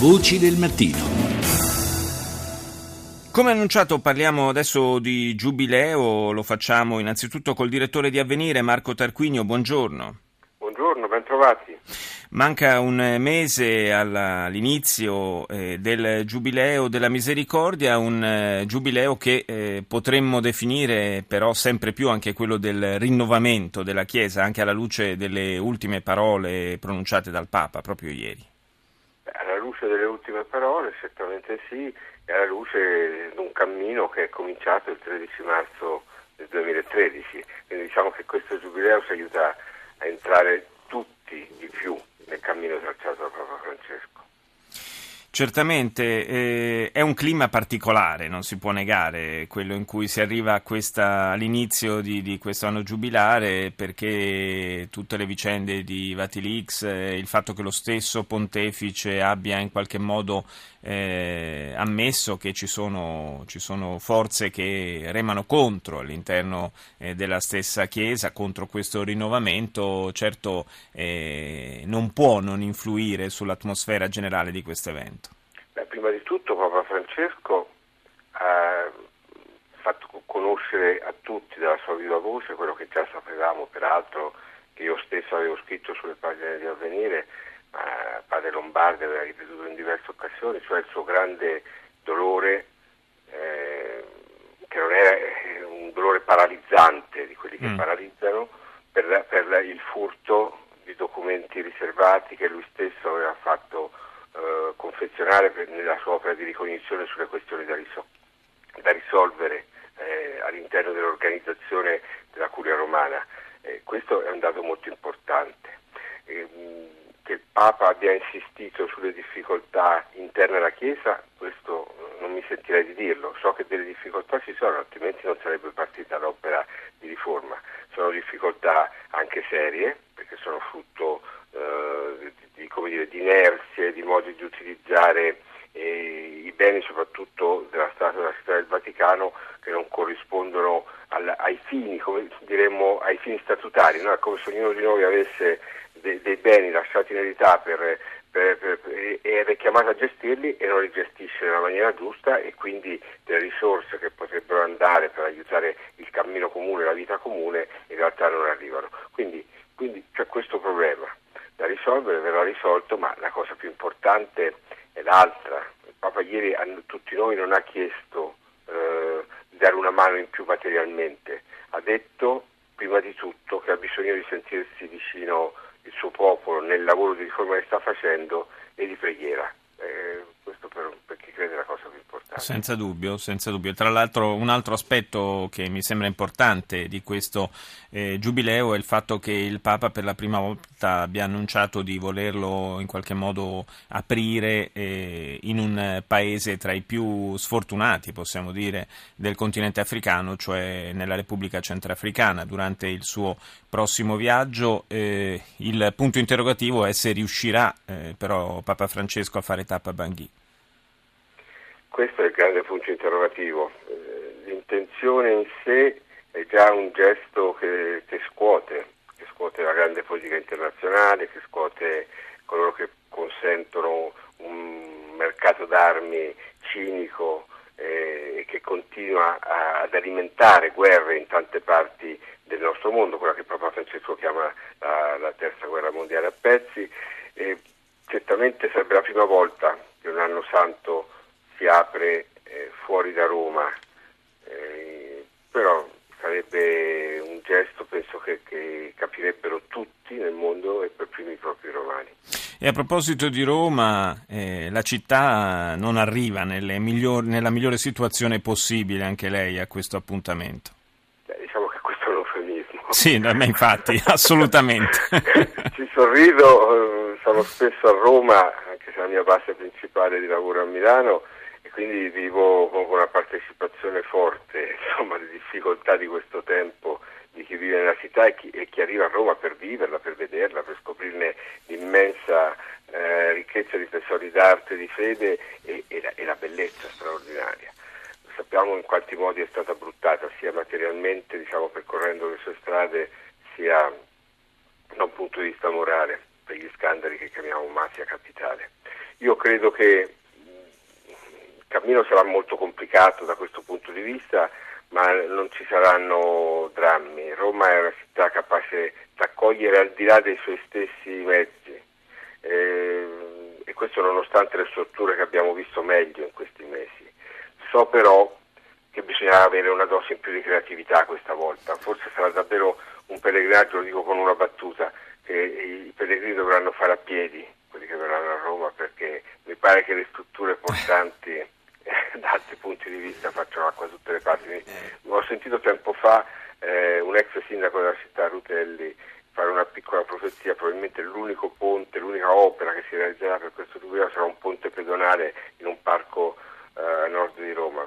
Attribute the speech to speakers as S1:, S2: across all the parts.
S1: Voci del mattino.
S2: Come annunciato parliamo adesso di giubileo, lo facciamo innanzitutto col direttore di Avvenire Marco Tarquinio, buongiorno.
S3: Buongiorno, ben trovati.
S2: Manca un mese all'inizio eh, del Giubileo della Misericordia, un eh, Giubileo che eh, potremmo definire però sempre più anche quello del rinnovamento della Chiesa, anche alla luce delle ultime parole pronunciate dal Papa proprio ieri.
S3: Luce delle ultime parole, certamente sì è alla luce di un cammino che è cominciato il 13 marzo del 2013. Quindi diciamo che questo giubileo ci aiuta a entrare tutti di più nel cammino tracciato da Papa Francesco.
S2: Certamente eh, è un clima particolare, non si può negare, quello in cui si arriva questa, all'inizio di, di, questo anno giubilare, perché tutte le vicende di Vatilix, eh, il fatto che lo stesso pontefice abbia in qualche modo eh, ammesso che ci sono, ci sono, forze che remano contro all'interno eh, della stessa Chiesa, contro questo rinnovamento, certo eh, non può non influire sull'atmosfera generale di questo evento.
S3: Prima di tutto Papa Francesco ha fatto conoscere a tutti dalla sua viva voce quello che già sapevamo, peraltro che io stesso avevo scritto sulle pagine di Avvenire, ma padre Lombardi aveva ripetuto in diverse occasioni, cioè il suo grande dolore, eh, che non è eh, un dolore paralizzante di quelli che mm. paralizzano, per, per il furto di documenti riservati che lui stesso aveva fatto eh, confezionare per, nella sua opera di ricognizione sulle questioni da, risol- da risolvere eh, all'interno dell'organizzazione della Curia Romana. Eh, questo è un dato molto importante. Ehm, che il Papa abbia insistito sulle difficoltà interne alla Chiesa, questo non mi sentirei di dirlo. So che delle difficoltà ci sono, altrimenti non sarebbe partita l'opera di riforma. Sono difficoltà anche serie, perché sono frutto eh, dire, di, inerzie, di modi di utilizzare eh, i beni soprattutto della Stato della città del Vaticano che non corrispondono al, ai fini, come diremmo, ai fini statutari, no? come se ognuno di noi avesse de, dei beni lasciati in eredità per, per, per, ed è chiamato a gestirli e non li gestisce nella maniera giusta e quindi delle risorse che potrebbero andare per aiutare il cammino comune, la vita comune, in realtà non arrivano. Quindi, quindi c'è questo problema risolvere, verrà risolto, ma la cosa più importante è l'altra. Il Papa ieri a tutti noi non ha chiesto eh, di dare una mano in più materialmente, ha detto prima di tutto che ha bisogno di sentirsi vicino il suo popolo nel lavoro di riforma che sta facendo e di preghiera. Eh, questo per, per, chi crede la cosa più
S2: Senza dubbio, senza dubbio. Tra l'altro un altro aspetto che mi sembra importante di questo eh, giubileo è il fatto che il Papa per la prima volta abbia annunciato di volerlo in qualche modo aprire eh, in un paese tra i più sfortunati, possiamo dire, del continente africano, cioè nella Repubblica Centrafricana. Durante il suo prossimo viaggio eh, il punto interrogativo è se riuscirà eh, però Papa Francesco a fare tappa a Bangui.
S3: Questo è il grande punto interrogativo. Eh, l'intenzione in sé è già un gesto che, che scuote, che scuote la grande politica internazionale, che scuote coloro che consentono un mercato d'armi cinico eh, e che continua a, ad alimentare guerre in tante parti del nostro mondo, quella che Papa Francesco chiama la, la terza guerra mondiale a pezzi. E certamente sarebbe la prima volta che un anno santo si apre eh, fuori da Roma, eh, però sarebbe un gesto penso che, che, capirebbero tutti nel mondo e per primi i propri romani.
S2: E a proposito di Roma, eh, la città non arriva miglior, nella migliore situazione possibile anche lei a questo appuntamento.
S3: Beh, diciamo che questo è un eufemismo.
S2: Sì, da me infatti, assolutamente.
S3: Ci sorrido, eh, sono spesso a Roma, anche se la mia base principale di lavoro è a Milano, quindi vivo con una partecipazione forte insomma, alle difficoltà di questo tempo di chi vive nella città e chi, e chi arriva a Roma per viverla, per vederla, per scoprirne l'immensa eh, ricchezza di tesori d'arte, di fede e, e, la, e la bellezza straordinaria. Sappiamo in quanti modi è stata bruttata, sia materialmente, diciamo, percorrendo le sue strade, sia da un punto di vista morale, per gli scandali che chiamiamo mafia capitale. io credo che cammino sarà molto complicato da questo punto di vista, ma non ci saranno drammi. Roma è una città capace di accogliere al di là dei suoi stessi mezzi. Eh, e questo nonostante le strutture che abbiamo visto meglio in questi mesi. So però che bisogna avere una dose in più di creatività questa volta, forse sarà davvero un pellegrinaggio, lo dico con una battuta, che i pellegrini dovranno fare a piedi, quelli che verranno a Roma, perché mi pare che le strutture portanti punti di vista facciano acqua da tutte le parti. Eh. Ho sentito tempo fa eh, un ex sindaco della città, Rutelli, fare una piccola profezia, probabilmente l'unico ponte, l'unica opera che si realizzerà per questo giubileo sarà un ponte pedonale in un parco eh, a nord di Roma.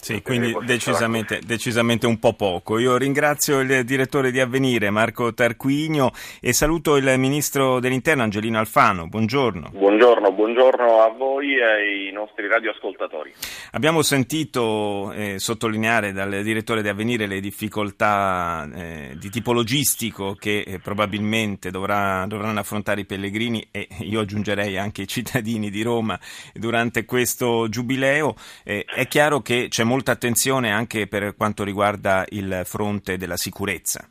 S2: Sì, quindi decisamente, decisamente, un po' poco. Io ringrazio il direttore di Avvenire, Marco Tarquinio, e saluto il ministro dell'Interno, Angelino Alfano. Buongiorno.
S1: Buongiorno, buongiorno a voi e ai nostri radioascoltatori.
S2: Abbiamo sentito eh, sottolineare dal direttore di Avvenire le difficoltà eh, di tipo logistico che eh, probabilmente dovrà, dovranno affrontare i pellegrini e io aggiungerei anche i cittadini di Roma durante questo giubileo. Eh, è chiaro che c'è molta attenzione anche per quanto riguarda il fronte della sicurezza.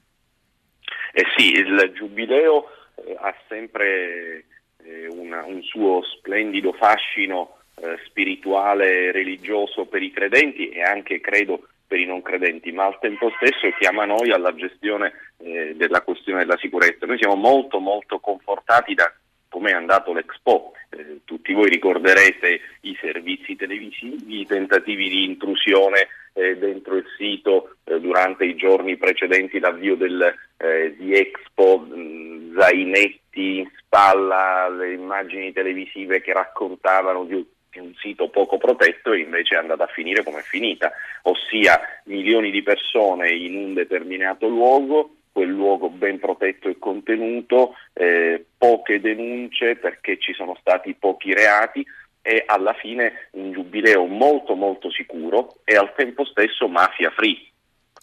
S1: Eh sì, il Giubileo eh, ha sempre eh, una, un suo splendido fascino eh, spirituale religioso per i credenti e anche, credo, per i non credenti, ma al tempo stesso chiama noi alla gestione eh, della questione della sicurezza. Noi siamo molto molto confortati da come è andato l'Expo. Eh, tutti voi ricorderete i servizi televisivi, i tentativi di intrusione eh, dentro il sito eh, durante i giorni precedenti l'avvio del, eh, di Expo, mh, zainetti in spalla, le immagini televisive che raccontavano di un sito poco protetto e invece è andata a finire come è finita, ossia milioni di persone in un determinato luogo quel luogo ben protetto e contenuto, eh, poche denunce perché ci sono stati pochi reati e alla fine un giubileo molto molto sicuro e al tempo stesso mafia free.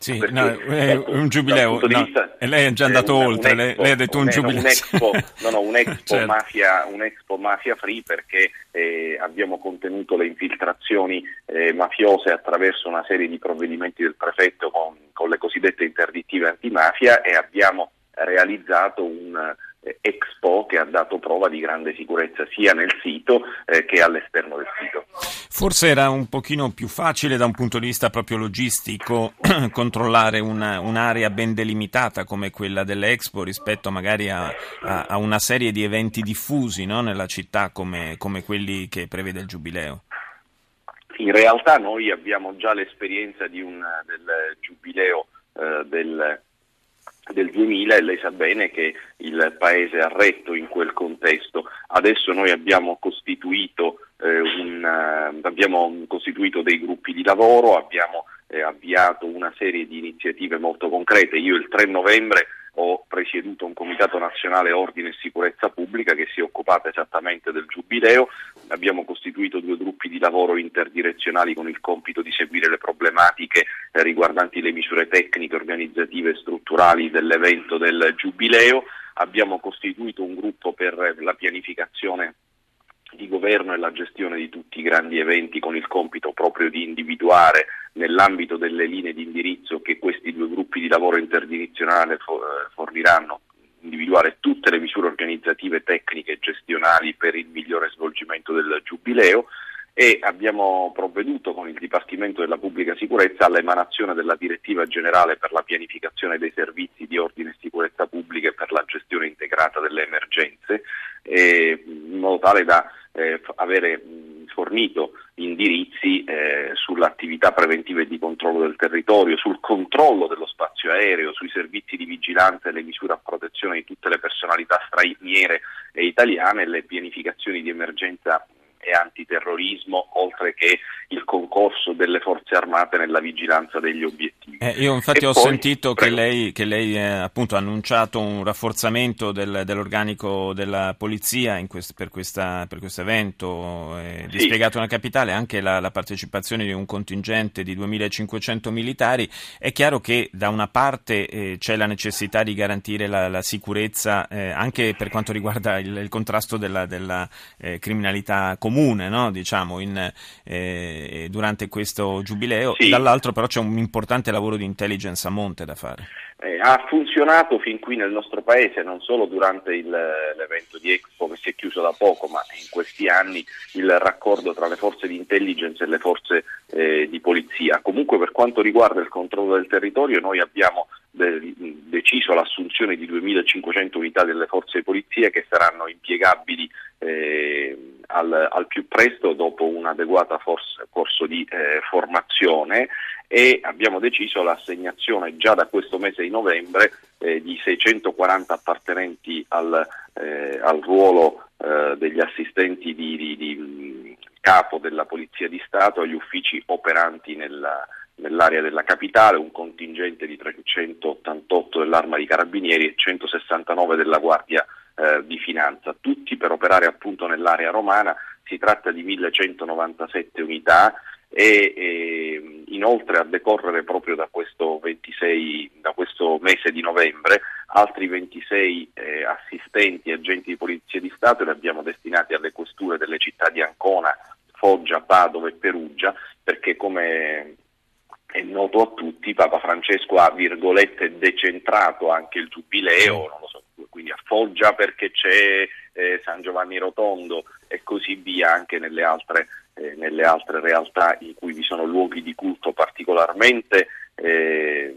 S2: Sì, no, è un giubileo, no, vista, e lei è già andato una, oltre, un expo, lei, ha detto un giubileo. Un
S1: expo, no, no, un expo, certo. mafia, un expo mafia free perché eh, abbiamo contenuto le infiltrazioni eh, mafiose attraverso una serie di provvedimenti del prefetto con, con le cosiddette interdittive antimafia e abbiamo realizzato un eh, Expo che ha dato prova di grande sicurezza sia nel sito eh, che all'esterno del sito.
S2: Forse era un pochino più facile da un punto di vista proprio logistico controllare una, un'area ben delimitata come quella dell'Expo rispetto magari a, a, a una serie di eventi diffusi no? nella città come, come quelli che prevede il Giubileo.
S1: In realtà noi abbiamo già l'esperienza un, del Giubileo eh, del del 2000 e lei sa bene che il Paese ha retto in quel contesto. Adesso noi abbiamo costituito, eh, un, uh, abbiamo costituito dei gruppi di lavoro, abbiamo eh, avviato una serie di iniziative molto concrete. Io il 3 novembre ho presieduto un comitato nazionale ordine e sicurezza pubblica che si è occupato esattamente del giubileo, abbiamo costituito due gruppi di lavoro interdirezionali con il compito di seguire le problematiche eh, riguardanti le misure tecniche, organizzative e strutturali dell'evento del giubileo, abbiamo costituito un gruppo per la pianificazione di governo e la gestione di tutti i grandi eventi con il compito proprio di individuare nell'ambito delle linee di indirizzo che questi due gruppi di lavoro interdirezionale eh, forniranno individuare tutte le misure organizzative, tecniche e gestionali per il migliore svolgimento del Giubileo e abbiamo provveduto con il Dipartimento della Pubblica Sicurezza all'emanazione della direttiva generale per la pianificazione dei servizi di ordine e sicurezza pubblica e per la gestione integrata delle emergenze, in modo tale da eh, avere fornito indirizzi eh, sull'attività preventiva e di controllo del territorio, sul controllo dello spazio aereo, sui servizi di vigilanza e le misure a protezione di tutte le personalità straniere e italiane le pianificazioni di emergenza e antiterrorismo, oltre che il concorso delle forze armate nella vigilanza degli obiettivi.
S2: Eh, io infatti e ho poi, sentito che lei, che lei eh, appunto, ha annunciato un rafforzamento del, dell'organico della polizia quest, per, questa, per, questo evento eh, dispiegato sì. nella capitale, anche la, la, partecipazione di un contingente di 2500 militari. È chiaro che da una parte eh, c'è la necessità di garantire la, la sicurezza eh, anche per quanto riguarda il, il contrasto della, della eh, criminalità comune, no? diciamo, in, durante questo giubileo, sì. dall'altro però c'è un importante lavoro di intelligence a monte da fare.
S1: Eh, ha funzionato fin qui nel nostro paese, non solo durante il, l'evento di Expo che si è chiuso da poco, ma in questi anni il raccordo tra le forze di intelligence e le forze eh, di polizia. Comunque per quanto riguarda il controllo del territorio noi abbiamo deciso l'assunzione di 2.500 unità delle forze di polizia che saranno impiegabili eh, al, al, più presto dopo un adeguato corso di eh, formazione e abbiamo deciso l'assegnazione già da questo mese di novembre eh, di 640 appartenenti al, eh, al ruolo eh, degli assistenti di, di, di, capo della Polizia di Stato agli uffici operanti nella, nell'area della capitale, un contingente di 388 dell'Arma di Carabinieri e 169 della Guardia eh, di Finanza, tutti per operare appunto nell'area romana, si tratta di 1197 unità e, e inoltre a decorrere proprio da questo, 26, da questo mese di novembre altri 26 eh, assistenti e agenti di polizia di Stato li abbiamo destinati alle questure delle città di Ancona, Foggia, Padova e Perugia perché come è noto a tutti Papa Francesco ha virgolette decentrato anche il giubileo, so, quindi a Foggia perché c'è eh, San Giovanni Rotondo e così via anche nelle altre eh, nelle altre realtà in cui vi sono luoghi di culto particolarmente eh,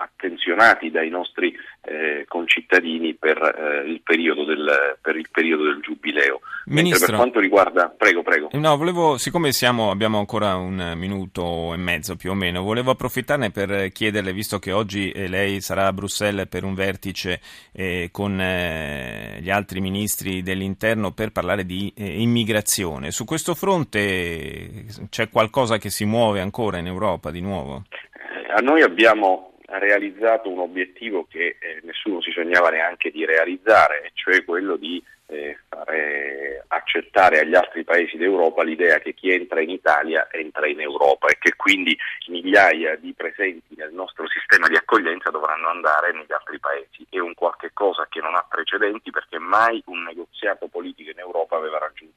S1: attenzionati dai nostri eh, concittadini per, eh, il del, per, il periodo del, giubileo.
S2: Ministro,
S1: per quanto riguarda... Prego, prego.
S2: No, volevo, siccome siamo, abbiamo ancora un minuto e mezzo più o meno, volevo approfittarne per chiederle, visto che oggi eh, lei sarà a Bruxelles per un vertice eh, con eh, gli altri ministri dell'interno per parlare di eh, immigrazione, su questo fronte c'è qualcosa che si muove ancora in Europa di nuovo?
S1: A noi abbiamo realizzato un obiettivo che eh, nessuno si sognava neanche di realizzare, cioè quello di eh, fare accettare agli altri paesi d'Europa l'idea che chi entra in Italia entra in Europa e che quindi migliaia di presenti nel nostro sistema di accoglienza dovranno andare negli altri paesi. È un qualche cosa che non ha precedenti perché mai un negoziato politico in Europa aveva raggiunto.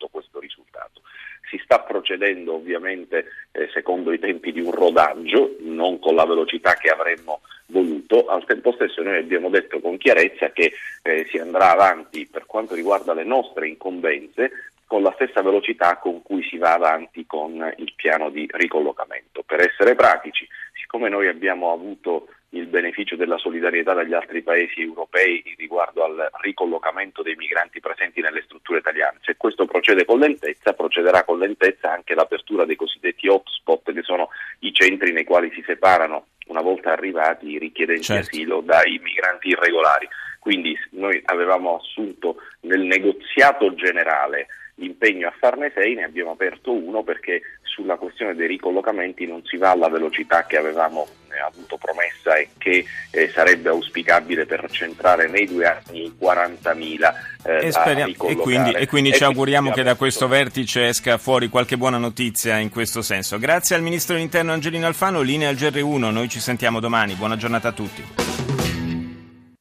S1: Si sta procedendo ovviamente eh, secondo i tempi di un rodaggio, non con la velocità che avremmo voluto, al tempo stesso noi abbiamo detto con chiarezza che eh, si andrà avanti per quanto riguarda le nostre incombenze con la stessa velocità con cui si va avanti con il piano di ricollocamento. Per essere pratici, siccome noi abbiamo avuto il beneficio della solidarietà dagli altri paesi europei riguardo al ricollocamento dei migranti presenti nelle strutture italiane. Se questo procede con lentezza, procederà con lentezza anche l'apertura dei cosiddetti hotspot, che sono i centri nei quali si separano una volta arrivati i richiedenti certo. asilo dai migranti irregolari. Quindi noi avevamo assunto nel negoziato generale l'impegno a farne sei, ne abbiamo aperto uno perché sulla questione dei ricollocamenti non si va alla velocità che avevamo eh, avuto promessa e che eh, sarebbe auspicabile per centrare nei due anni 40.000
S2: eh, e, speriamo, e, quindi, e quindi e ci auguriamo che da questo vertice esca fuori qualche buona notizia in questo senso. Grazie al Ministro dell'Interno Angelino Alfano, linea al GR1, noi ci sentiamo domani, buona giornata a tutti.